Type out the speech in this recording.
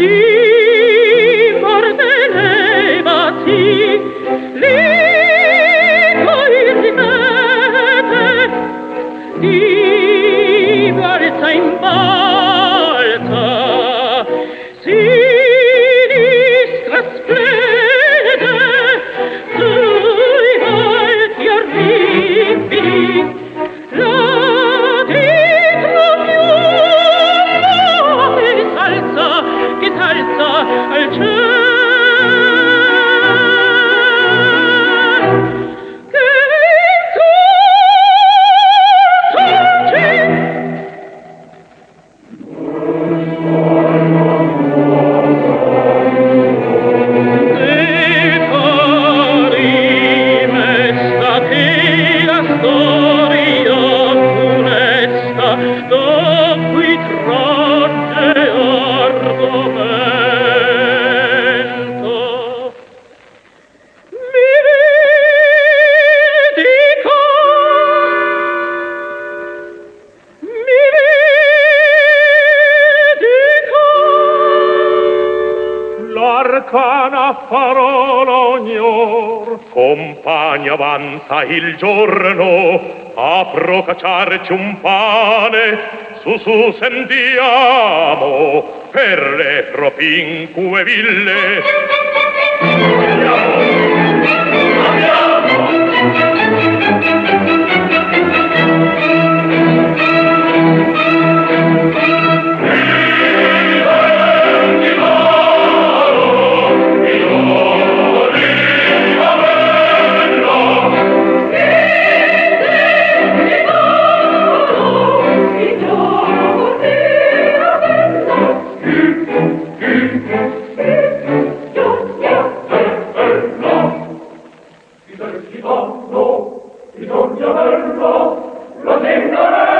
si, forte levati, levati, avanza il giorno a procacciarci un pane su su sentiamo per le propinque ville il cittadino, bisogna averlo, lo tengo